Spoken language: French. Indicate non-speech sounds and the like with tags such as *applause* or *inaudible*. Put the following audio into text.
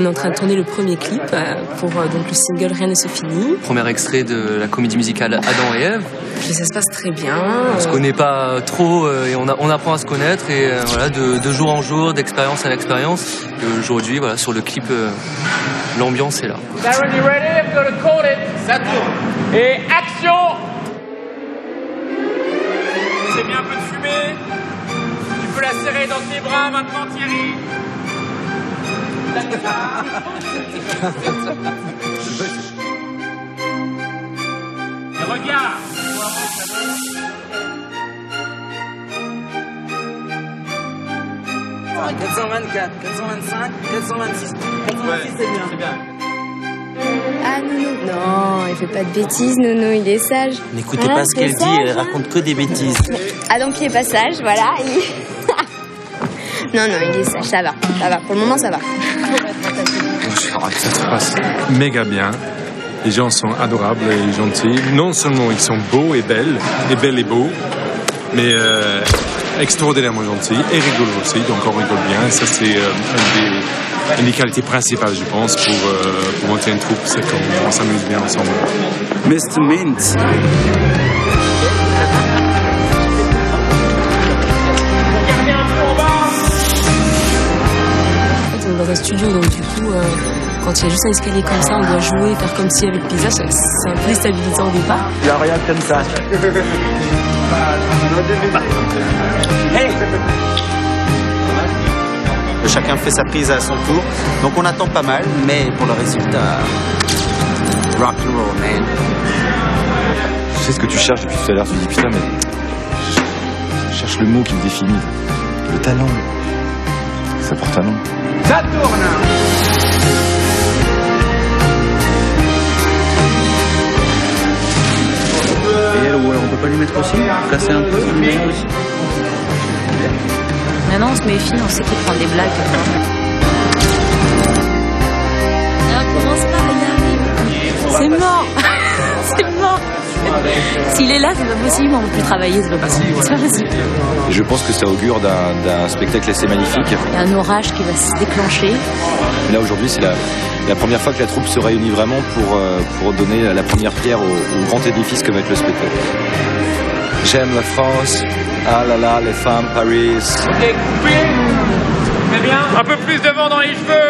On est en train de tourner le premier clip euh, pour euh, donc le single Rien ne se finit. Premier extrait de la comédie musicale Adam et Ève. Et ça se passe très bien. On se connaît pas trop euh, et on, a- on apprend à se connaître et voilà de, de jour en jour, d'expérience à l'expérience. Et Aujourd'hui, voilà, sur le clip, l'ambiance est là. Darren, you ready? I'm gonna call it. Ça tourne. Et action C'est bien un peu de fumée. Tu peux la serrer dans tes bras maintenant, Thierry. Regarde 424, 425, 426. 426, c'est bien. Ah Nounou Non, il fait pas de bêtises, Nounou, il est sage. N'écoutez pas ce qu'elle dit, elle raconte que des bêtises. Ah donc il est pas sage, voilà. il- *laughs* non, non, il est sage, ça va, ça va. Pour le moment, ça va. Ça se passe méga bien. Les gens sont adorables et gentils. Non seulement ils sont beaux et belles, et belles et beaux, mais euh, extraordinairement gentils et rigolos aussi. Donc on rigole bien. Ça c'est euh, une, des, qualités principales, je pense, pour, euh, monter une troupe. C'est qu'on on s'amuse bien ensemble. Mr. Mint. Studio, donc du coup, euh, quand il y a juste un escalier comme ça, on doit jouer, faire comme si avec le paysage, c'est c'est un peu déstabilisant au départ. Il y a rien comme ça. Chacun fait sa prise à son tour. Donc on attend pas mal, mais pour le résultat, rock and roll, man. Je sais ce que tu cherches depuis tout à l'heure. Tu dis putain, mais je cherche le mot qui me définit. Le talent. Ça porte talent. Ça tourne Et elle, ou alors on peut pas lui mettre aussi Casser un peu aussi Maintenant, on se méfie, on sait qu'il prend des blagues. commence pas, regardez. C'est mort C'est *laughs* S'il est là, c'est pas possible, on peut plus travailler, c'est pas possible. C'est pas possible. Je pense que ça augure d'un d'un spectacle assez magnifique. Il y a un orage qui va se déclencher. Là aujourd'hui, c'est la, la première fois que la troupe se réunit vraiment pour, euh, pour donner la première pierre au, au grand édifice que va être le spectacle. J'aime la France. Ah là là, les femmes, Paris. Et coupé Très bien. Un peu plus de vent dans les cheveux.